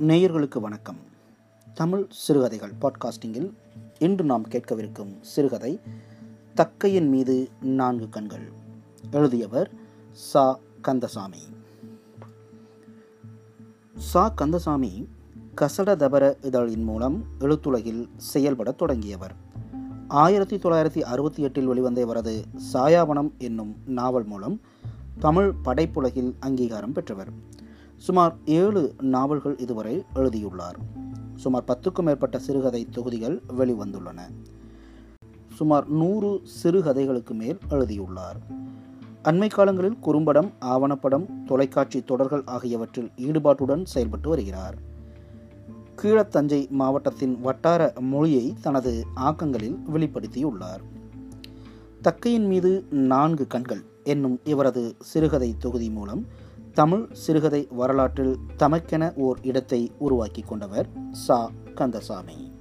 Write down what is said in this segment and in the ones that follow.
நேயர்களுக்கு வணக்கம். தமிழ் சிறுகதைகள் பாட்காஸ்டிங்கில் இன்று நாம் கேட்கவிருக்கும் சிறுகதை தக்கையின் மீது நான்கு கண்கள். எழுதியவர் சா. கந்தசாமி. சா. கந்தசாமி கசடதபர இதழின் மூலம் எழுத்துலகில் செயல்படத் தொடங்கியவர். ஆயிரத்தி தொள்ளாயிரத்தி அறுபத்தி எட்டில் வெளிவந்த இவரது சாயாவனம் என்னும் நாவல் மூலம் தமிழ் படைப்புலகில் அங்கீகாரம் பெற்றவர். சுமார் ஏழு நாவல்கள் இதுவரை எழுதியுள்ளார். சுமார் பத்துக்கும் மேற்பட்ட சிறுகதை தொகுதிகள் வெளிவந்துள்ளன. சுமார் நூறு சிறுகதைகளுக்கு மேல் எழுதியுள்ளார். அண்மை காலங்களில் குறும்படம் ஆவணப்படம் தொலைக்காட்சி தொடர்கள் ஆகியவற்றில் ஈடுபாட்டுடன் செயல்பட்டு வருகிறார். கீழத்தஞ்சை மாவட்டத்தின் வட்டார மொழியை தனது ஆக்கங்களில் வெளிப்படுத்தியுள்ளார். தக்கையின் மீது நான்கு கண்கள் என்னும் இவரது சிறுகதை தொகுதி மூலம் தமிழ் சிறுகதை வரலாற்றில் தமக்கென ஓர் இடத்தை உருவாக்கி கொண்டவர் சா. கந்தசாமி.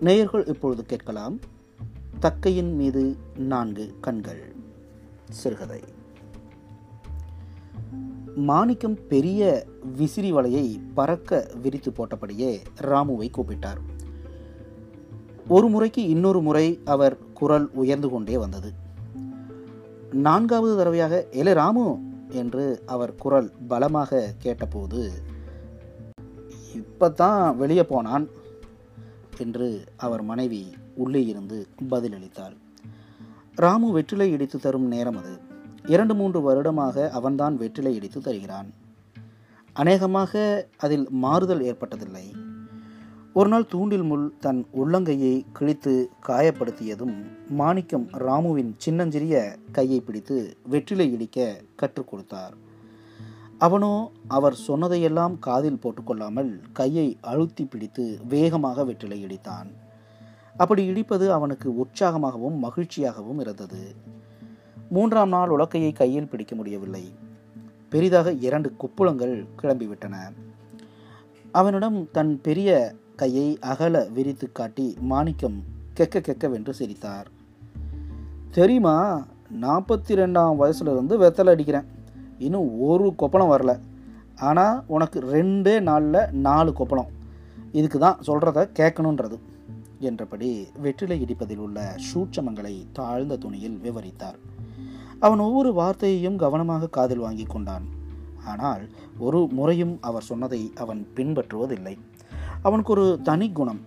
நேயர்கள் இப்பொழுது கேட்கலாம் தக்கையின் மீது நான்கு கண்கள். சிறுகதை. மாணிக்கம் பெரிய விசிறி வலையை பறக்க விரித்து போட்டபடியே ராமுவை கூப்பிட்டார். ஒரு முறைக்கு இன்னொரு முறை அவர் குரல் உயர்ந்து கொண்டே வந்தது. நான்காவது தடவையாக எலே ராமு என்று அவர் குரல் பலமாக கேட்டபோது இப்பத்தான் வெளியே போனான் என்று அவர் மனைவி உள்ளே இருந்து பதிலளித்தாள். ராமு வெற்றிலை இடித்து தரும் நேரம் அது. இரண்டு மூன்று வருடமாக அவன்தான் வெற்றிலை இடித்து தருகிறான். அநேகமாக அதில் மாறுதல் ஏற்பட்டதில்லை. ஒரு நாள் தூண்டில் முள் தன் உள்ளங்கையை கிழித்து காயப்படுத்தியதும் மாணிக்கம் ராமுவின் சின்னஞ்சிறிய கையை பிடித்து வெற்றிலை இடிக்க கற்றுக் கொடுத்தார். அவனோ அவர் சொன்னதையெல்லாம் காதில் போட்டுக்கொள்ளாமல் கையை அழுத்தி பிடித்து வேகமாக வெற்றிலை இடித்தான். அப்படி இடிப்பது அவனுக்கு உற்சாகமாகவும் மகிழ்ச்சியாகவும் இருந்தது. மூன்றாம் நாள் உலக்கையை கையில் பிடிக்க முடியவில்லை. பெரிதாக இரண்டு குப்புளங்கள் கிளம்பிவிட்டன. அவனிடம் தன் பெரிய கையை அகல விரித்து காட்டி மாணிக்கம் கெக்க கெக்கவென்று சிரித்தார். தெரியுமா நாற்பத்தி ரெண்டாம் வயசுலேருந்து வெத்தலை அடிக்கிறேன். இன்னும் ஒரு கொப்பளம் வரல. ஆனால் உனக்கு ரெண்டே நாளில் நாலு கொப்பளம். இதுக்கு தான் சொல்கிறத கேட்கணுன்றது என்றபடி வெற்றிலை இடிப்பதில் உள்ள சூட்சமங்களை தாழ்ந்த துணியில் விவரித்தார். அவன் ஒவ்வொரு வார்த்தையையும் கவனமாக காதில் வாங்கி கொண்டான். ஆனால் ஒரு முறையும் அவர் சொன்னதை அவன் பின்பற்றுவதில்லை. அவனுக்கு ஒரு தனி குணம்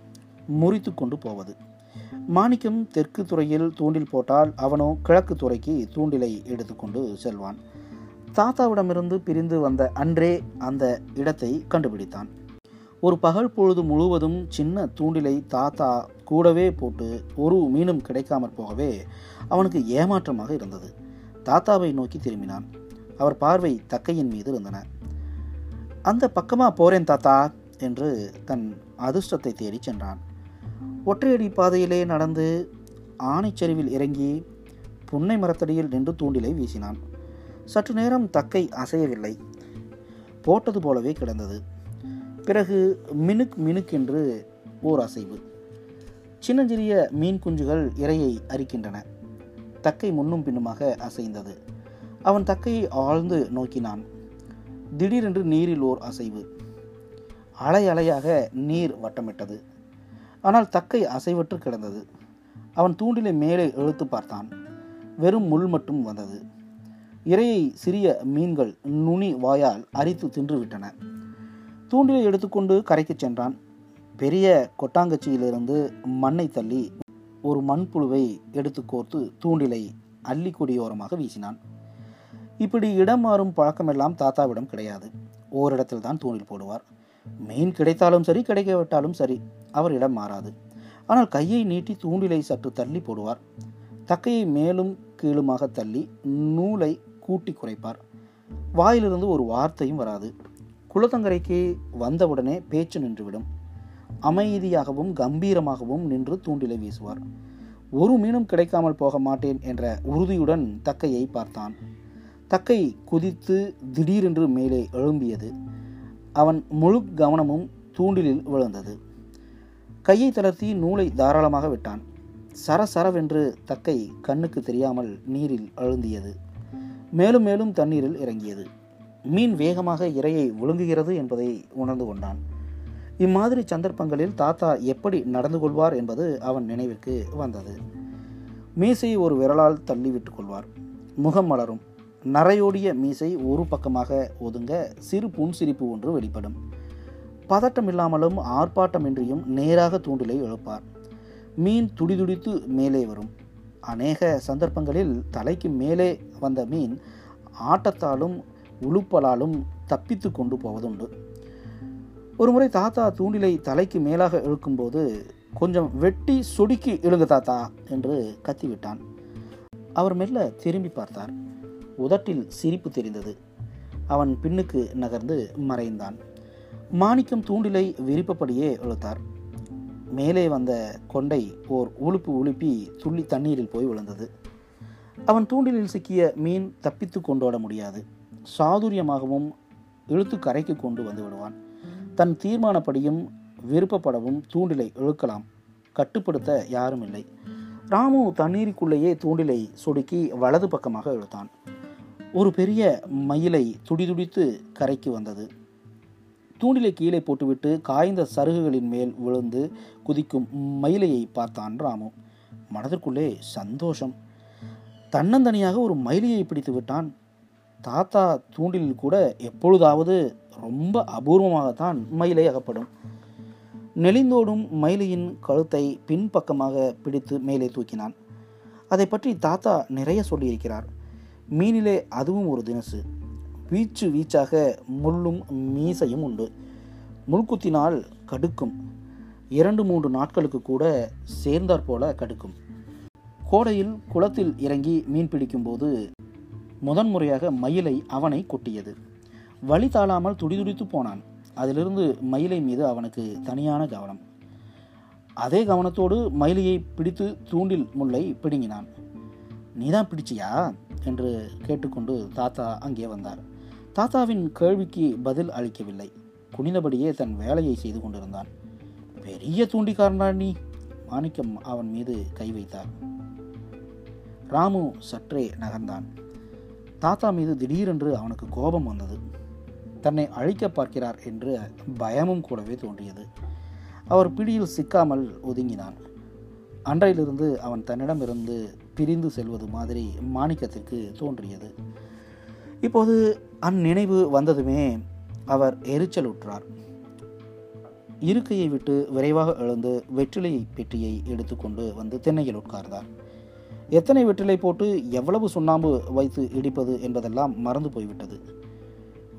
முறித்து கொண்டு போவது. மாணிக்கம் தெற்கு துறையில் தூண்டில் போட்டால் அவனோ கிழக்கு துறைக்கு தூண்டிலை எடுத்துக்கொண்டு செல்வான். தாத்தாவிடமிருந்து பிரிந்து வந்த அன்றே அந்த இடத்தை கண்டுபிடித்தான். ஒரு பகல் பொழுது முழுவதும் சின்ன தூண்டிலை தாத்தா கூடவே போட்டு ஒரு மீனும் கிடைக்காமற் போகவே அவனுக்கு ஏமாற்றமாக இருந்தது. தாத்தாவை நோக்கி திரும்பினான். அவர் பார்வை தக்கையின் மீது இருந்தன. அந்த பக்கமாக போறேன் தாத்தா. என்று தன் அதிர்ஷ்டத்தை தேடி சென்றான். ஒற்றையடி பாதையிலே நடந்து ஆணைச்சரிவில் இறங்கி புன்னை மரத்தடியில் நின்று தூண்டிலை வீசினான். சற்று நேரம் தக்கை அசையவில்லை. போட்டது போலவே கிடந்தது. பிறகு மினுக் மினுக் என்று ஓர் அசைவு. சின்னஞ்சிறிய மீன் குஞ்சுகள் இரையை அரிக்கின்றன. தக்கை முன்னும் பின்னுமாக அசைந்தது. அவன் தக்கையை ஆழ்ந்து நோக்கினான். திடீரென்று நீரில் ஓர் அசைவு. அலை அலையாக நீர் வட்டமிட்டது. ஆனால் தக்கை அசைவற்று கிடந்தது. அவன் தூண்டிலை மேலே இழுத்து பார்த்தான். வெறும் முள் மட்டும் வந்தது. இரையை சிறிய மீன்கள் நுனி வாயால் அரித்து தின்றுவிட்டன. தூண்டிலை எடுத்துக்கொண்டு கரைக்கு சென்றான். பெரிய கொட்டாங்கச்சியிலிருந்து மண்ணை தள்ளி ஒரு மண்புழுவை எடுத்து கோர்த்து தூண்டிலை அள்ளி கொடியோரமாக வீசினான். இப்படி இடம் மாறும் பழக்கமெல்லாம் தாத்தாவிடம் கிடையாது. ஓரிடத்தில் தான் தூண்டில் போடுவார். மீன் கிடைத்தாலும் சரி கிடைக்காவிட்டாலும் சரி அவர் இடம் மாறாது. ஆனால் கையை நீட்டி தூண்டிலை சற்று தள்ளி போடுவார். தக்கையை மேலும் கீழுமாக தள்ளி நூலை கூட்டி குறைப்பார். வாயிலிருந்து ஒரு வார்த்தையும் வராது. குளத்தங்கரைக்கு வந்தவுடனே பேச்சு நின்றுவிடும். அமைதியாகவும் கம்பீரமாகவும் நின்று தூண்டிலை வீசுவார். ஒரு மீனும் கிடைக்காமல் போக மாட்டேன் என்ற உறுதியுடன் தக்கையை பார்த்தான். தக்கை குதித்து திடீரென்று மேலே எழும்பியது. அவன் முழு கவனமும் தூண்டிலில் விழுந்தது. கையை தளர்த்தி நூலை தாராளமாக விட்டான். சரசரவென்று தக்கை கண்ணுக்கு தெரியாமல் நீரில் அழுந்தியது. மேலும் மேலும் தண்ணீரில் இறங்கியது. மீன் வேகமாக இரையை விழுங்குகிறது என்பதை உணர்ந்து கொண்டான். இம்மாதிரி சந்தர்ப்பங்களில் தாத்தா எப்படி நடந்து கொள்வார் என்பது அவன் நினைவிற்கு வந்தது. மீசையை ஒரு விரலால் தள்ளி விட்டுக் கொள்வார். முகம் மலரும். நரையோடிய மீசை ஒரு பக்கமாக ஒதுங்க சிறு புன்சிரிப்பு ஒன்று வெளிப்படும். பதட்டம் இல்லாமலும் ஆர்ப்பாட்டமின்றியும் நேராக தூண்டிலை எழுப்பார். மீன் துடிதுடித்து மேலே வரும். அநேக சந்தர்ப்பங்களில் தலைக்கு மேலே வந்த மீன் ஆட்டத்தாலும் உழுப்பலாலும் தப்பித்து கொண்டு போவதுண்டு. ஒருமுறை தாத்தா தூண்டிலை தலைக்கு மேலாக இழுக்கும்போது கொஞ்சம் வெட்டி சொடுக்கி இழுங்க தாத்தா என்று கத்திவிட்டான். அவர் மெல்ல திரும்பி பார்த்தார். உதட்டில் சிரிப்பு தெரிந்தது. அவன் பின்னுக்கு நகர்ந்து மறைந்தான். மாணிக்கம் தூண்டிலை விரிப்பபடியே இழுத்தார். மேலே வந்த கொண்டை ஓர் உழுப்பு உழுப்பி துள்ளி தண்ணீரில் போய் விழுந்தது. அவன் தூண்டிலில் சிக்கிய மீன் தப்பித்து கொண்டோட முடியாது. சாதுரியமாகவும் இழுத்து கரைக்கு கொண்டு வந்து விடுவான். தன் தீர்மானப்படியும் விருப்பப்படவும் தூண்டிலை இழுக்கலாம். கட்டுப்படுத்த யாரும் இல்லை. ராமு தண்ணீருக்குள்ளேயே தூண்டிலை சொடுக்கி வலது பக்கமாக இழுத்தான். ஒரு பெரிய மயிலை துடிதுடித்து கரைக்கு வந்தது. தூண்டிலை கீழே போட்டுவிட்டு காய்ந்த சருகுகளின் மேல் விழுந்து குதிக்கும் மயிலையை பார்த்தான் ராமு. மனதிற்குள்ளே சந்தோஷம். தன்னந்தனியாக ஒரு மயிலையை பிடித்து விட்டான். தாத்தா தூண்டிலில் கூட எப்பொழுதாவது ரொம்ப அபூர்வமாகத்தான் மயிலை அகப்படும். நெளிந்தோடும் மயிலையின் கழுத்தை பின்பக்கமாக பிடித்து மேலே தூக்கினான். அதை பற்றி தாத்தா நிறைய சொல்லியிருக்கிறார். மீனிலே அதுவும் ஒரு தினசு. வீச்சு வீச்சாக முள்ளும் மீசையும் உண்டு. முள்குத்தினால் கடுக்கும். இரண்டு மூன்று நாட்களுக்கு கூட சேர்ந்தாற் போல கடுக்கும். கோடையில் குளத்தில் இறங்கி மீன் பிடிக்கும்போது முதன்முறையாக மயிலை அவனை கொட்டியது. வழி தாழாமல் துடிதுடித்து போனான். அதிலிருந்து மயிலை மீது அவனுக்கு தனியான கவனம். அதே கவனத்தோடு மயிலையை பிடித்து தூண்டில் முல்லை பிடுங்கினான். நீதான் பிடிச்சியா? என்று கேட்டுக்கொண்டு தாத்தா அங்கே வந்தார். தாத்தாவின் கேள்விக்கு பதில் அளிக்கவில்லை. குனிந்தபடியே தன் வேலையை செய்து கொண்டிருந்தான். பெரிய தூண்டிக்காரனா நீ? மாணிக்கம் அவன் மீது கை வைத்தார். ராமு சற்றே நகர்ந்தான். தாத்தா மீது திடீரென்று அவனுக்கு கோபம் வந்தது. தன்னை அழிக்க பார்க்கிறார் என்று பயமும் கூடவே தோன்றியது. அவர் பிடியில் சிக்காமல் ஒதுங்கினான். அன்றையிலிருந்து அவன் தன்னிடமிருந்து பிரிந்து செல்வது மாதிரி மாணிக்கத்திற்கு தோன்றியது. இப்போது அந்நினைவு வந்ததுமே அவர் எரிச்சலுற்றார். இருக்கையை விட்டு விரைவாக எழுந்து வெற்றிலை பெட்டியை எடுத்துக்கொண்டு வந்து தென்னையில் உட்கார்ந்தார். எத்தனை வெற்றிலை போட்டு எவ்வளவு சுண்ணாம்பு வைத்து இடிப்பது என்பதெல்லாம் மறந்து போய்விட்டது.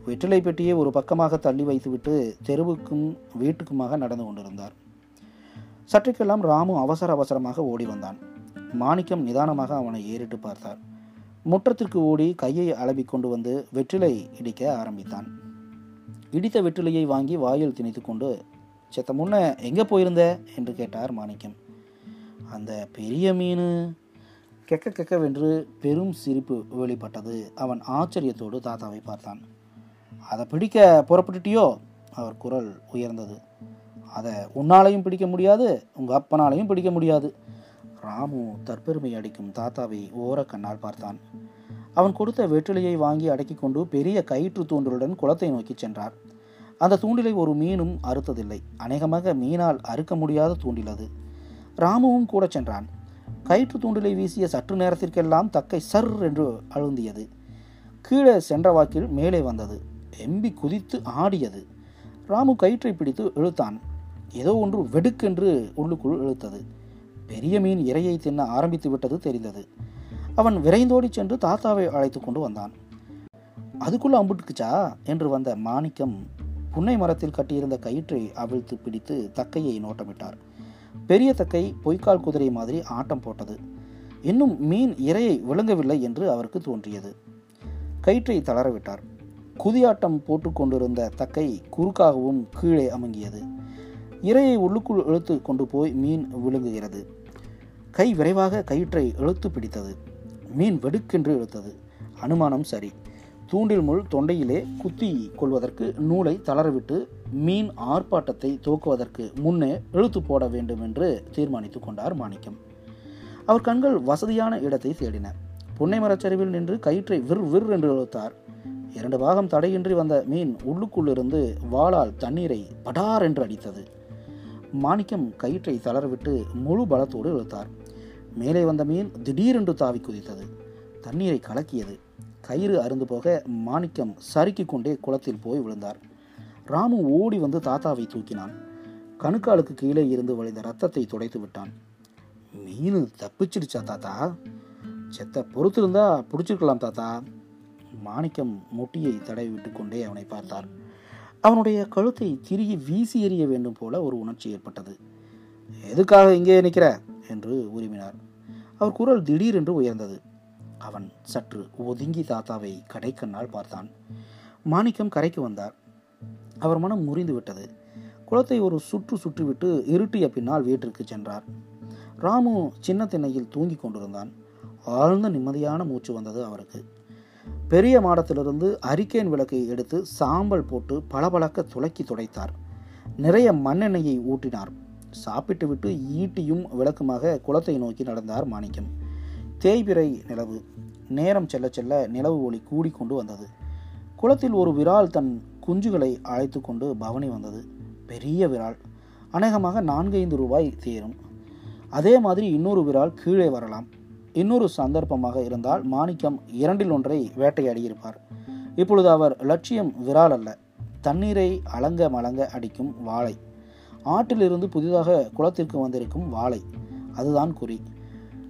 வெற்றிலை பெட்டியை ஒரு பக்கமாக தள்ளி வைத்துவிட்டு தெருவுக்கும் வீட்டுக்குமாக நடந்து கொண்டிருந்தார். சற்றுக்கெல்லாம் ராமு அவசர அவசரமாக ஓடி வந்தான். மாணிக்கம் நிதானமாக அவனை ஏறிட்டு பார்த்தார். முற்றத்திற்கு ஓடி கையை அளவி கொண்டு வந்து வெற்றிலை இடிக்க ஆரம்பித்தான். இடித்த வெற்றிலையை வாங்கி வாயில் திணித்து கொண்டு செத்த முன்ன எங்கே போயிருந்த? என்று கேட்டார் மாணிக்கம். அந்த பெரிய மீன். கெக்க கெக்கவென்று பெரும் சிரிப்பு வெளிப்பட்டது. அவன் ஆச்சரியத்தோடு தாத்தாவை பார்த்தான். அதை பிடிக்க புறப்பட்டுட்டியோ? அவர் குரல் உயர்ந்தது. அதை உன்னாலையும் பிடிக்க முடியாது உங்கள் அப்பனாலையும் பிடிக்க முடியாது. ராமு தற்பெருமை அடிக்கும் தாத்தாவை ஓரக்கண்ணால் பார்த்தான். அவன் கொடுத்த வெற்றிலையை வாங்கி அடக்கி கொண்டு பெரிய கயிற்று தூண்டலுடன் குளத்தை நோக்கி சென்றார். அந்த தூண்டிலை ஒரு மீனும் அறுத்ததில்லை. அநேகமாக மீனால் அறுக்க முடியாத தூண்டில் அது. ராமுவும் கூட சென்றான். கயிற்று தூண்டிலை வீசிய சற்று நேரத்திற்கெல்லாம் தக்கை சர் என்று அழுந்தியது. கீழே சென்ற வாக்கில் மேலே வந்தது. எம்பி குதித்து ஆடியது. ராமு கயிற்றை பிடித்து இழுத்தான். ஏதோ ஒன்று வெடுக்கென்று உள்ளுக்குள் இழுத்தது. பெரிய மீன் இரையை தின்ன ஆரம்பித்து விட்டது தெரிந்தது. அவன் விரைந்தோடி சென்று தாத்தாவை அழைத்து கொண்டு வந்தான். அதுக்குள்ள அம்புட்டுக்குச்சா? என்று வந்த மாணிக்கம் புன்னை மரத்தில் கட்டியிருந்த கயிற்றை அவிழ்த்து பிடித்து தக்கையை நோட்டமிட்டார். பெரிய தக்கை பொய்க்கால் குதிரை மாதிரி ஆட்டம் போட்டது. இன்னும் மீன் இரையை விழுங்கவில்லை என்று அவருக்கு தோன்றியது. கயிற்றை தளரவிட்டார். குதியாட்டம் போட்டுக்கொண்டிருந்த தக்கை குறுக்காகவும் கீழே அமுங்கியது. இரையை உள்ளுக்குள் இழுத்து கொண்டு போய் மீன் விழுங்குகிறது. கை விரைவாக கயிற்றை இழுத்து பிடித்தது. மீன் வெடுக்கென்று இழுத்தது. அனுமானம் சரி. தூண்டில் முள் தொண்டையிலே குத்தி கொள்வதற்கு நூலை தளரவிட்டு மீன் ஆர்ப்பாட்டத்தை துவக்குவதற்கு முன்னே இழுத்து போட வேண்டும் என்று தீர்மானித்து கொண்டார் மாணிக்கம். அவர் கண்கள் வசதியான இடத்தை தேடின. புன்னை மரச்சரிவில் நின்று கயிற்றை விர் விர் என்று இழுத்தார். இரண்டு பாகம் தடையின்றி வந்த மீன் உள்ளுக்குள்ளிருந்து வாளால் தண்ணீரை படார் என்று அடித்தது. மாணிக்கம் கயிற்றை தளரவிட்டு முழு பலத்தோடு இழுத்தார். மேலே வந்த மீன் திடீரென்று தாவி குதித்தது. தண்ணீரை கலக்கியது. கயிறு அருந்து போக மாணிக்கம் சறுக்கிக் கொண்டே குளத்தில் போய் விழுந்தார். ராமு ஓடி வந்து தாத்தாவை தூக்கினான். கணுக்காலுக்கு கீழே இருந்து வழிந்த ரத்தத்தை துடைத்து விட்டான். மீன் தப்பிச்சிடுச்சா தாத்தா? செத்த பொறுத்திருந்தா பிடிச்சிருக்கலாம் தாத்தா. மாணிக்கம் முட்டியை தடவி விட்டு கொண்டே அவனை பார்த்தார். அவனுடைய கழுத்தை திருகி வீசி எறிய வேண்டும் போல ஒரு உணர்ச்சி ஏற்பட்டது. எதுக்காக இங்கே நிற்கிற? என்று உரிமினார் அவர் குரல் திடீரென்று உயர்ந்தது. அவன் சற்று ஒதுங்கி தாத்தாவை கடைக்கண்ணால் பார்த்தான். மாணிக்கம் கரைக்கு வந்தார். அவர் மனம் முறிந்து விட்டது. குளத்தை ஒரு சுற்று சுற்றிவிட்டு இருட்டிய பின்னால் வீட்டிற்கு சென்றார். ராமு சின்ன திண்ணையில் தூங்கிக் கொண்டிருந்தான். ஆழ்ந்த நிம்மதியான மூச்சு வந்தது அவருக்கு. பெரிய மாடத்திலிருந்து அரிக்கேன் விளக்கை எடுத்து சாம்பல் போட்டு பளபளக்க துளக்கி துடைத்தார். நிறைய மண்ணெண்ணெயை ஊட்டினார். சாப்பிட்டு விட்டு ஈட்டியும் விளக்குமாக குளத்தை நோக்கி நடந்தார் மாணிக்கம். தேய்பிறை நிலவு. நேரம் செல்ல செல்ல நிலவு ஒளி கூடிக்கொண்டு வந்தது. குளத்தில் ஒரு விரால் தன் குஞ்சுகளை அழைத்து கொண்டு பவனி வந்தது. பெரிய விரால். அநேகமாக நான்கைந்து ரூபாய் தேரும். அதே மாதிரி இன்னொரு விரால் கீழே வரலாம். இன்னொரு சந்தர்ப்பமாக இருந்தால் மாணிக்கம் இரண்டில் ஒன்றை வேட்டையாடியிருப்பார். இப்பொழுது அவர் லட்சியம் விரால் அல்ல தண்ணீரை அலங்க மலங்க அடிக்கும் வாளை. ஆற்றிலிருந்து புதிதாக குளத்திற்கு வந்திருக்கும் வாளை அதுதான் குறி.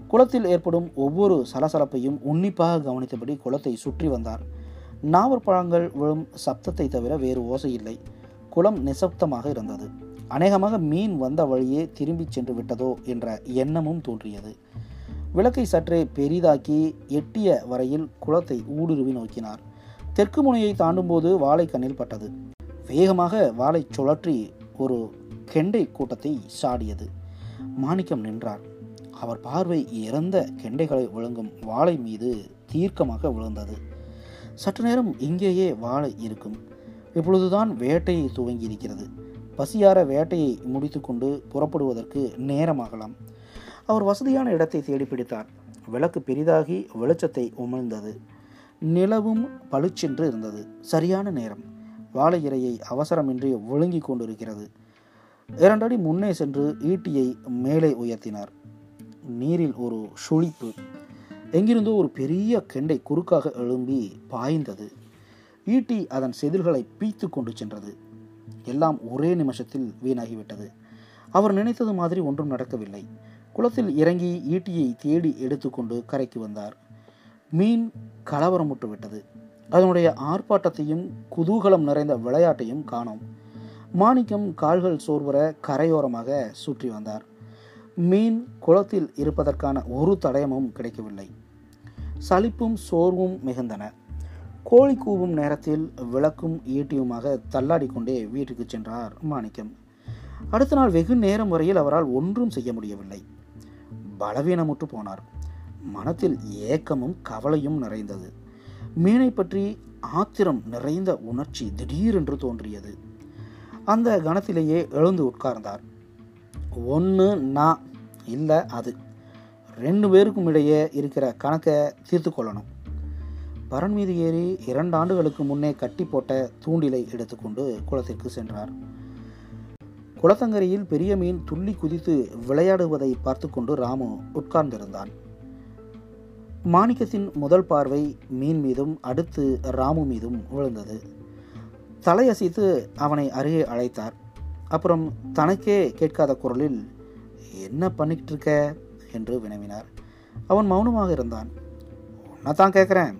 குளத்தில் ஏற்படும் ஒவ்வொரு சலசலப்பையும் உன்னிப்பாக கவனித்தபடி குளத்தை சுற்றி வந்தார். நாவற்பழங்கள் விழும் சப்தத்தை தவிர வேறு ஓசை இல்லை. குளம் நிசப்தமாக இருந்தது. அநேகமாக மீன் வந்த வழியே திரும்பிச் சென்று விட்டதோ என்ற எண்ணமும் தோன்றியது. விளக்கை சற்றே பெரிதாக்கி எட்டிய வரையில் குளத்தை ஊடுருவி நோக்கினார். தெற்கு முனையை தாண்டும்போது வாழை கண்ணில் பட்டது. வேகமாக வாளை சுழற்றி ஒரு கெண்டை கூட்டத்தை சாடியது. மாணிக்கம் நின்றார். அவர் பார்வை இறந்த கெண்டைகளை விழுங்கும் வாளை மீது தீர்க்கமாக விழுந்தது. சற்று நேரம் இங்கேயே வாழை இருக்கும். இப்பொழுதுதான் வேட்டையை துவங்கி இருக்கிறது பசியார வேட்டையை முடித்துக்கொண்டு புறப்படுவதற்கு நேரமாகலாம். அவர் வசதியான இடத்தை தேடி பிடித்தார் விளக்கு பெரிதாகி வெளிச்சத்தை உமிழ்ந்தது. நிலவும் பளிச்சென்று இருந்தது. சரியான நேரம். வாழை இரையை அவசரமின்றி விழுங்கி கொண்டிருக்கிறது. இரண்டடி முன்னே சென்று ஈட்டியை மேலே உயர்த்தினார். நீரில் ஒரு சுழிப்பு. எங்கிருந்தோ ஒரு பெரிய கெண்டை குறுக்காக எழும்பி பாய்ந்தது. ஈட்டி அதன் செதில்களை பீத்து கொண்டு சென்றது. எல்லாம் ஒரே நிமிஷத்தில் வீணாகிவிட்டது. அவர் நினைத்தது மாதிரி ஒன்றும் நடக்கவில்லை. குளத்தில் இறங்கி ஈட்டியை தேடி எடுத்துக்கொண்டு கரைக்கு வந்தார். மீன் கலவரமுட்டு விட்டது அதனுடைய ஆர்ப்பாட்டத்தையும் குதூகலம் நிறைந்த விளையாட்டையும் காணோம். மாணிக்கம் கால்கள் சோர்வர கரையோரமாக சுற்றி வந்தார். மீன் குளத்தில் இருப்பதற்கான ஒரு தடயமும் கிடைக்கவில்லை. சலிப்பும் சோர்வும் மிகுந்தன. கோழி கூவும் நேரத்தில் விளக்கும் ஈட்டியுமாக தள்ளாடி கொண்டே வீட்டுக்கு சென்றார் மாணிக்கம். அடுத்த நாள் வெகு நேரம் வரையில் அவரால் ஒன்றும் செய்ய முடியவில்லை. பலவீனமுற்று போனார். மனத்தில் ஏக்கமும் கவலையும் நிறைந்தது. மீனை பற்றி ஆத்திரம் நிறைந்த உணர்ச்சி திடீரென்று தோன்றியது. அந்த கணத்திலேயே எழுந்து உட்கார்ந்தார். ஒன்று நான் இல்லை அது. ரெண்டு பேருக்கும் இடையே இருக்கிற கணக்கை தீர்த்து கொள்ளணும். பரன் மீது ஏறி இரண்டு ஆண்டுகளுக்கு முன்னே கட்டி போட்ட தூண்டிலை எடுத்துக்கொண்டு குளத்திற்கு சென்றார். குளத்தங்கரையில் பெரிய மீன் துள்ளி குதித்து விளையாடுவதை பார்த்து கொண்டு ராமு உட்கார்ந்திருந்தான். மாணிக்கத்தின் முதல் பார்வை மீன் மீதும் அடுத்து ராமு மீதும் விழுந்தது. தலையசைத்து அவனை அருகே அழைத்தார். அப்புறம் தனக்கே கேட்காத குரலில் என்ன பண்ணிக்கிட்டு இருக்க என்று வினவினார். அவன் மௌனமாக இருந்தான். உன்னை தான் கேட்குறேன்.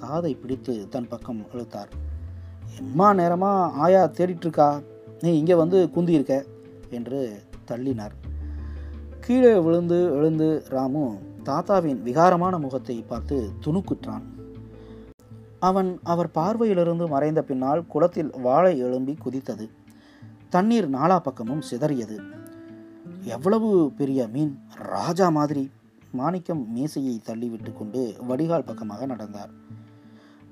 காதை பிடித்து தன் பக்கம் இழுத்தார். எம்மா நேரமாக ஆயா தேடிட்டு இருக்கா நீ இங்கே வந்து குந்தி இருக்க என்று தள்ளினார். கீழே விழுந்து எழுந்து ராமு தாத்தாவின் விகாரமான முகத்தை பார்த்து துணுக்குற்றான். அவன் அவர் பார்வையிலிருந்து மறைந்த பின்னால் குளத்தில் வாழை எழும்பி குதித்தது. தண்ணீர் நாலா பக்கமும் சிதறியது. எவ்வளவு பெரிய மீன்? ராஜா மாதிரி. மாணிக்கம் மீசையை தள்ளிவிட்டு கொண்டு வடிகால் பக்கமாக நடந்தார்.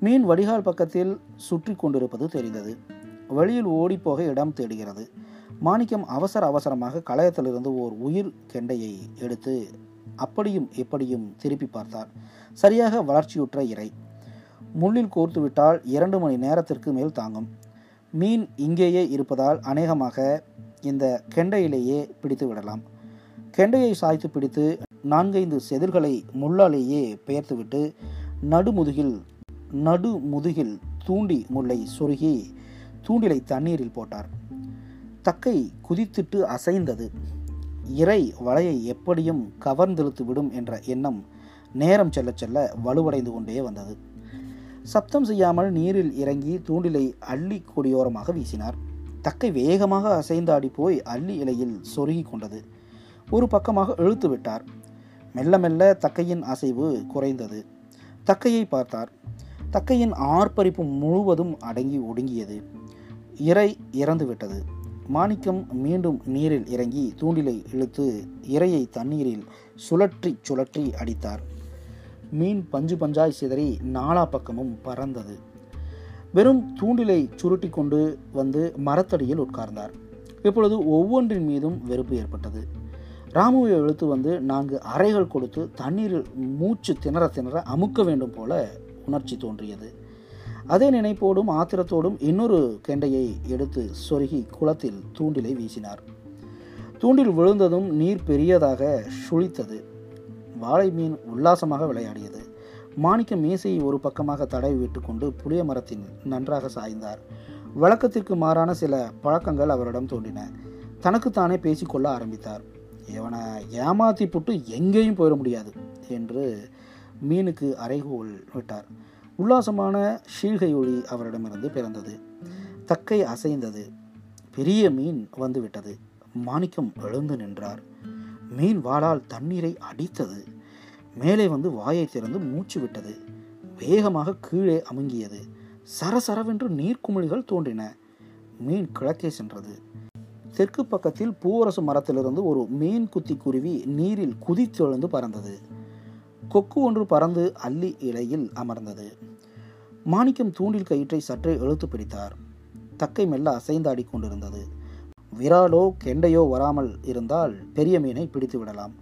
மீன் வடிகால் பக்கத்தில் சுற்றி கொண்டிருப்பது தெரிந்தது. வழியில் ஓடிப்போக இடம் தேடுகிறது. மாணிக்கம் அவசர அவசரமாக களையத்திலிருந்து ஓர் உயிர் கெண்டையை எடுத்து அப்படியும் எப்படியும் திருப்பி பார்த்தார். சரியாக வளர்ச்சியுற்ற இறை. முள்ளில் கோர்த்துவிட்டால் இரண்டு மணி நேரத்திற்கு மேல் தாங்கும். மீன் இங்கேயே இருப்பதால் அநேகமாக இந்த கெண்டையிலேயே பிடித்து விடலாம். கெண்டையை சாய்த்து பிடித்து நான்கைந்து செதில்களை முள்ளாலேயே பெயர்த்துவிட்டு நடுமுதுகில் நடு முதுகில் தூண்டி முல்லை சொருகி தூண்டிலை தண்ணீரில் போட்டார். தக்கை குதித்துட்டு அசைந்தது. இறை வலையை எப்படியும் கவர்ந்தெழுத்து விடும் என்ற எண்ணம் நேரம் செல்ல செல்ல வலுவடைந்து கொண்டே வந்தது. சப்தம் செய்யாமல் நீரில் இறங்கி தூண்டிலை அள்ளி கொடியோரமாக வீசினார். தக்கை வேகமாக அசைந்தாடி போய் அள்ளி இலையில் சொருகி கொண்டது. ஒரு பக்கமாக இழுத்து விட்டார். மெல்ல மெல்ல தக்கையின் அசைவு குறைந்தது. தக்கையை பார்த்தார். தக்கையின் ஆர்ப்பரிப்பு முழுவதும் அடங்கி ஒடுங்கியது. இறை இறந்து விட்டது. மாணிக்கம் மீண்டும் நீரில் இறங்கி தூண்டிலை இழுத்து இரையை தண்ணீரில் சுழற்றி சுழற்றி அடித்தார். மீன் பஞ்சு பஞ்சாய் சிதறி நாலா பக்கமும் பறந்தது. வெறும் தூண்டிலை சுருட்டி கொண்டு வந்து மரத்தடியில் உட்கார்ந்தார். இப்பொழுது ஒவ்வொன்றின் மீதும் வெறுப்பு ஏற்பட்டது. ராமுவை இழுத்து வந்து நான்கு அறைகள் கொடுத்து தண்ணீரில் மூச்சு திணற திணற அமுக்க வேண்டும் போல உணர்ச்சி தோன்றியது. அதே நினைப்போடும் ஆத்திரத்தோடும் இன்னொரு கெண்டையை எடுத்து சொருகி குளத்தில் தூண்டிலை வீசினார். தூண்டில் விழுந்ததும் நீர் பெரியதாக சுழித்தது. வாழை மீன் உல்லாசமாக விளையாடியது. மாணிக்க மீசையை ஒரு பக்கமாக தடவி விட்டுக்கொண்டு புளிய மரத்தின் நன்றாக சாய்ந்தார். வழக்கத்திற்கு மாறான சில பழக்கங்கள் அவரிடம் தோன்றின. தனக்குத்தானே பேசிக்கொள்ள ஆரம்பித்தார். இவனை ஏமாத்தி புட்டு எங்கேயும் போயிட முடியாது என்று மீனுக்கு அறைகோல் விட்டார். உல்லாசமான ஷீழ்கை ஒளி அவரிடமிருந்து பிறந்தது. தக்கை அசைந்தது. பெரிய மீன் வந்துவிட்டது. மாணிக்கம் எழுந்து நின்றார். மீன் வாளால் தண்ணீரை அடித்தது. மேலே வந்து வாயை திறந்து மூச்சு விட்டது. வேகமாக கீழே அமுங்கியது. சரசரவென்று நீர்க்குமிழிகள் தோன்றின. மீன் கிழக்கே சென்றது. தெற்கு பக்கத்தில் பூவரசு மரத்திலிருந்து ஒரு மீன் குத்தி குருவி நீரில் குதித்தெழுந்து பறந்தது. கொக்கு ஒன்று பறந்து அள்ளி இலையில் அமர்ந்தது. மாணிக்கம் தூண்டில் கயிற்றை சற்றே இழுத்து பிடித்தார். தக்கை மெல்ல அசைந்தாடி கொண்டிருந்தது. விராலோ கெண்டையோ வராமல் இருந்தால் பெரிய மீனை பிடித்து விடலாம்.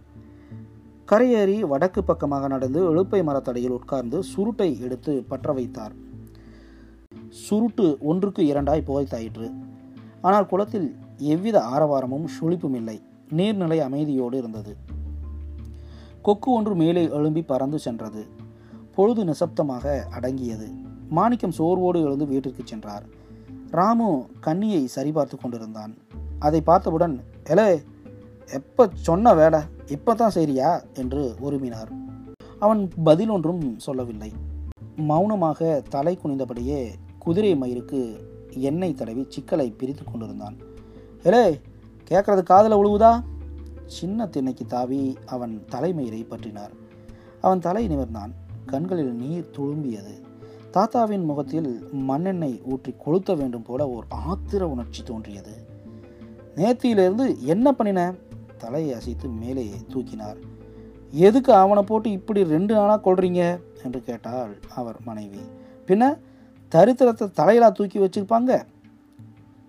கரையேறி வடக்கு பக்கமாக நடந்து எழுப்பை மரத்தடையில் உட்கார்ந்து சுருட்டை எடுத்து பற்ற வைத்தார். சுருட்டு ஒன்றுக்கு இரண்டாய் புகைத்தாயிற்று. ஆனால் குளத்தில் எவ்வித ஆரவாரமும் சுழிப்பும் இல்லை. நீர்நிலை அமைதியோடு இருந்தது. கொக்கு ஒன்று மேலே எழும்பி பறந்து சென்றது. பொழுது நிசப்தமாக அடங்கியது. மாணிக்கம் சோர்வோடு எழுந்து வீட்டிற்கு சென்றார். ராமு கன்னியை சரிபார்த்து கொண்டிருந்தான். அதை பார்த்தவுடன் எலே எப்போ சொன்ன வேலை? இப்போ தான் சரியா என்று உருமினார். அவன் பதில் ஒன்றும் சொல்லவில்லை. மௌனமாக தலை குனிந்தபடியே குதிரை மயிருக்கு எண்ணெய் தடவி சிக்கலை பிரித்து கொண்டிருந்தான். எலே கேட்குறது காதல உழுவுதா? சின்ன திண்ணைக்கு தாவி அவன் தலைமயிரை பற்றினார். அவன் தலை நிமிர்ந்தான். கண்களில் நீர் துளும்பியது தாத்தாவின் முகத்தில் மண்ணெண்ணெய் ஊற்றி கொளுத்த வேண்டும் போல ஓர் ஆத்திர உணர்ச்சி தோன்றியது. நேத்தியிலிருந்து என்ன பண்ணின? தலையை அசைத்து மேலே தூக்கினார். எதுக்கு அவனை போட்டு இப்படி ரெண்டு நாளாக கொள்றீங்க என்று கேட்டாள் அவர் மனைவி. பின்ன தரித்திரத்தை தலையிலா தூக்கி வச்சிருப்பாங்க.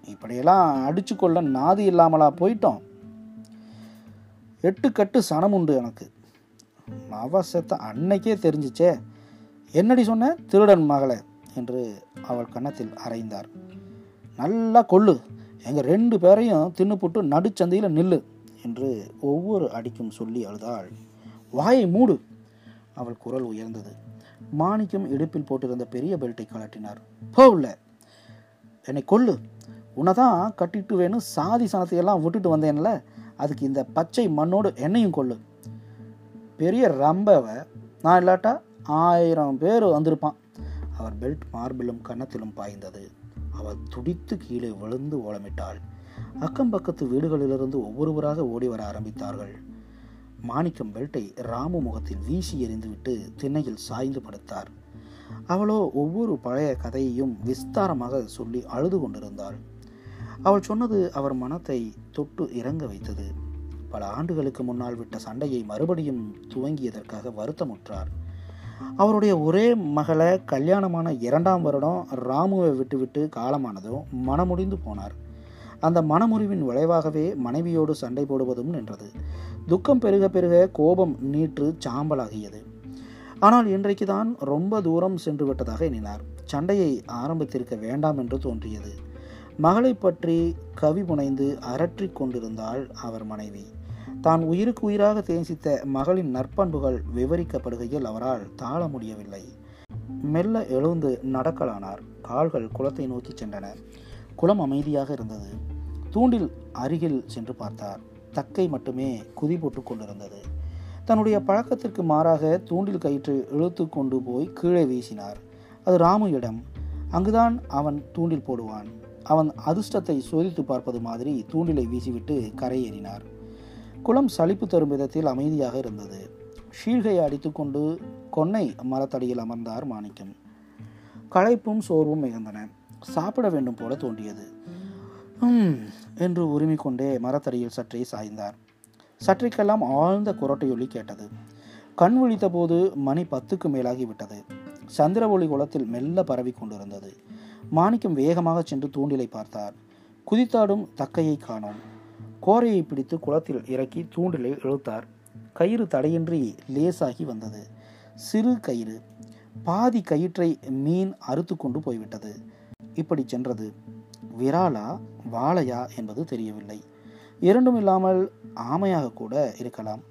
இப்படியெல்லாம் அடிச்சு கொள்ள நாதி இல்லாமலா போயிட்டோம். எட்டு கட்டு சனம் உண்டு எனக்கு. அவசத்தை அன்னைக்கே தெரிஞ்சிச்சே. என்னடி சொன்ன? திருடன் மகளே என்று அவள் கன்னத்தில் அரைந்தார் நல்லா கொள்ளு எங்கள் ரெண்டு பேரையும் தின்னுப்புட்டு நடுச்சந்தையில் நில்லு என்று ஒவ்வொரு அடிக்கும் சொல்லி அழுதாள். வாயை மூடு. அவள் குரல் உயர்ந்தது. மாணிக்கம் இடுப்பில் போட்டிருந்த பெரிய பெல்ட்டை கலட்டினார் போகல என்னை கொல்லு. உன்னை தான் கட்டிட்டு வேணும். சாதி சனத்தையெல்லாம் விட்டுட்டு வந்தேன்ல. அதுக்கு இந்த பச்சை மண்ணோடு என்னையும் கொள்ளு. பெரிய ரம்பவ நான் இல்லாட்டா ஆயிரம் பேர் வந்திருப்பான். அவர் பெல்ட் மார்பிலும் கன்னத்திலும் பாய்ந்தது. அவள் துடித்து கீழே விழுந்து ஓலமிட்டாள். அக்கம் பக்கத்து வீடுகளிலிருந்து ஒவ்வொருவராக ஓடி வர ஆரம்பித்தார்கள். மாணிக்கம் பெல்ட்டை ராமு முகத்தில் வீசி எறிந்துவிட்டு திண்ணையில் சாய்ந்து படுத்தார். அவளோ ஒவ்வொரு பழைய கதையையும் விஸ்தாரமாக சொல்லி அழுது கொண்டிருந்தாள். அவள் சொன்னது அவர் மனத்தை தொட்டு இறங்க வைத்தது. பல ஆண்டுகளுக்கு முன்னால் விட்ட சண்டையை மறுபடியும் துவங்கியதற்காக வருத்தமுற்றார். அவருடைய ஒரே மகளை கல்யாணமான இரண்டாம் வருடம் ராமுவை விட்டுவிட்டு காலமானதும் மனமுடிந்து போனார். அந்த மனமுறிவின் விளைவாகவே மனைவியோடு சண்டை போடுவதும் நின்றது. துக்கம் பெருக பெருக கோபம் நீற்று சாம்பலாகியது. ஆனால் இன்றைக்கு தான் ரொம்ப தூரம் சென்று விட்டதாக எண்ணினார். சண்டையை ஆரம்பித்திருக்க வேண்டாம் என்று தோன்றியது. மகளை பற்றி கவி புனைந்து அரற்றிக் கொண்டிருந்தாள் அவர் மனைவி. தான் உயிருக்கு உயிராக தேசித்த மகளின் நற்பண்புகள் விவரிக்கப்படுகையில் அவரால் தாழ முடியவில்லை. மெல்ல எழுந்து நடக்கலானார். கால்கள் குளத்தை நோக்கி சென்றன. குளம் அமைதியாக இருந்தது. தூண்டில் அருகில் சென்று பார்த்தார். தக்கை மட்டுமே குதி போட்டு கொண்டிருந்தது. தன்னுடைய பழக்கத்திற்கு மாறாக தூண்டில் கயிற்று இழுத்து கொண்டு போய் கீழே வீசினார். அது ராமு இடம் அங்குதான் அவன் தூண்டில் போடுவான். அவன் அதிர்ஷ்டத்தை சோதித்து பார்ப்பது மாதிரி தூண்டிலை வீசிவிட்டு கரையேறினார். குளம் சலிப்பு தரும் விதத்தில் அமைதியாக இருந்தது. ஷீழ்கையை அடித்துக்கொண்டு கொன்னை மரத்தடியில் அமர்ந்தார் மாணிக்கம். களைப்பும் சோர்வும் மிகுந்தன. சாப்பிட வேண்டும் போல தோன்றியது. என்று என்று உரிமிக்கொண்டே மரத்தடியில் சற்றே சாய்ந்தார். சற்றைக்கெல்லாம் ஆழ்ந்த குரட்டையொலி கேட்டது. கண் விழித்த போது மணி பத்துக்கு மேலாகி விட்டது சந்திர ஒளி குளத்தில் மெல்ல பரவி கொண்டிருந்தது. மாணிக்கம் வேகமாக சென்று தூண்டிலை பார்த்தார். குதித்தாடும் தக்கையை காணோம். கோரையை பிடித்து குளத்தில் இறக்கி தூண்டிலை இழுத்தார். கயிறு தடையின்றி லேசாகி வந்தது. சிறு கயிறு. பாதி கயிற்றை மீன் அறுத்து கொண்டு போய்விட்டது. இப்படி சென்றது. விராலா வாழையா என்பது தெரியவில்லை. இரண்டும் இல்லாமல் ஆமையாக கூட இருக்கலாம்.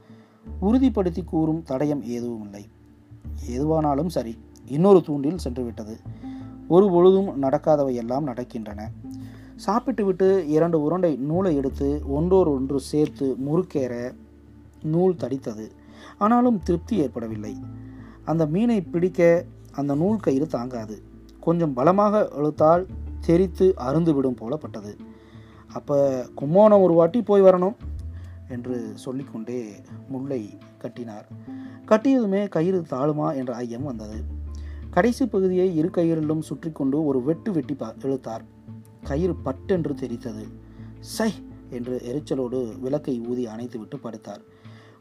உறுதிப்படுத்தி கூறும் தடயம் எதுவும் இல்லை எதுவானாலும் சரி இன்னொரு தூண்டில் சென்று விட்டது ஒரு பொழுதும் நடக்காதவை எல்லாம் நடக்கின்றன. சாப்பிட்டுவிட்டு இரண்டு உருண்டை நூலை எடுத்து ஒன்றோர் ஒன்று சேர்த்து முறுக்கேற நூல் தடித்தது. ஆனாலும் திருப்தி ஏற்படவில்லை. அந்த மீனை பிடிக்க அந்த நூல் கயிறு தாங்காது. கொஞ்சம் பலமாக இழுத்தால் தெரித்து அருந்துவிடும் போலப்பட்டது அப்போ கும்போணம் ஒரு வாட்டி போய் வரணும் என்று சொல்லிக்கொண்டே முல்லை கட்டினார். கட்டியதுமே கயிறு தாழுமா என்ற ஐயம் வந்தது. கடைசி பகுதியை இரு கயிறிலும் சுற்றி கொண்டு ஒரு வெட்டு வெட்டி பா இழுத்தார். கயிறு பட்டென்று தெரித்தது. சை என்று எரிச்சலோடு விளக்கை ஊதி அணைத்துவிட்டு படுத்தார்.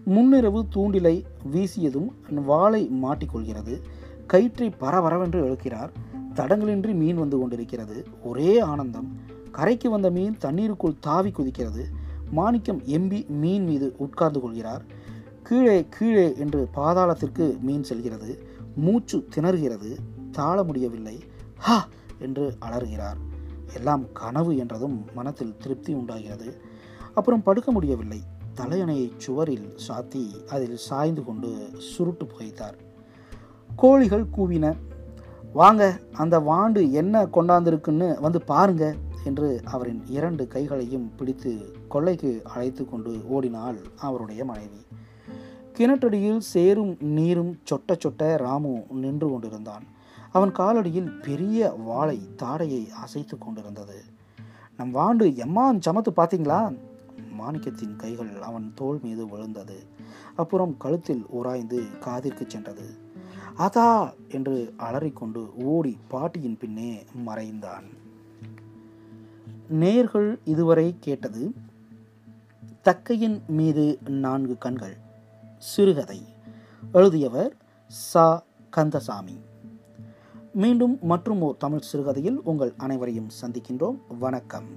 முன்னிரவு தூண்டிலை வீசியதும் வாளை மாட்டிக்கொள்கிறது. கயிற்றை பரபரவென்று இழுக்கிறார். தடங்களின்றி மீன் வந்து கொண்டிருக்கிறது. ஒரே ஆனந்தம். கரைக்கு வந்த மீன் தண்ணீருக்குள் தாவி குதிக்கிறது. மாணிக்கம் எம்பி மீன் மீது உட்கார்ந்து கொள்கிறார். கீழே கீழே என்று பாதாளத்திற்கு மீன் செல்கிறது. மூச்சு திணறுகிறது தாழ முடியவில்லை. ஹா! என்று அலறுகிறார். எல்லாம் கனவு என்றதும் மனத்தில் திருப்தி உண்டாகிறது. அப்புறம் படுக்க முடியவில்லை. தலையணையை சுவரில் சாத்தி அதில் சாய்ந்து கொண்டு சுருட்டு புகைத்தார். கோழிகள் கூவின வாங்க அந்த வாண்டு என்ன கொண்டாந்திருக்குன்னு வந்து பாருங்க என்று அவரின் இரண்டு கைகளையும் பிடித்து கொள்ளைக்கு அழைத்து கொண்டு ஓடினாள் அவருடைய மனைவி. கிணற்றடியில் சேரும் நீரும் சொட்ட சொட்ட ராமு நின்று கொண்டிருந்தான். அவன் காலடியில் பெரிய வாளை தாடையை அசைத்து கொண்டிருந்தது. நம் வாண்டு எம்மான் சமத்து பார்த்தீங்களா? மாணிக்கத்தின் கைகள் அவன் தோள் மீது விழுந்தது. அப்புறம் கழுத்தில் உராய்ந்து காதிற்கு சென்றது. அதா என்று அலறிக்கொண்டு ஓடி பாட்டியின் பின்னே மறைந்தான். நேர்கள் இதுவரை கேட்டது தக்கையின் மீது நான்கு கண்கள் சிறுகதை. எழுதியவர் சா. கந்தசாமி. மீண்டும் மற்றும் ஓர் தமிழ் சிறுகதையில் உங்கள் அனைவரையும் சந்திக்கின்றோம். வணக்கம்.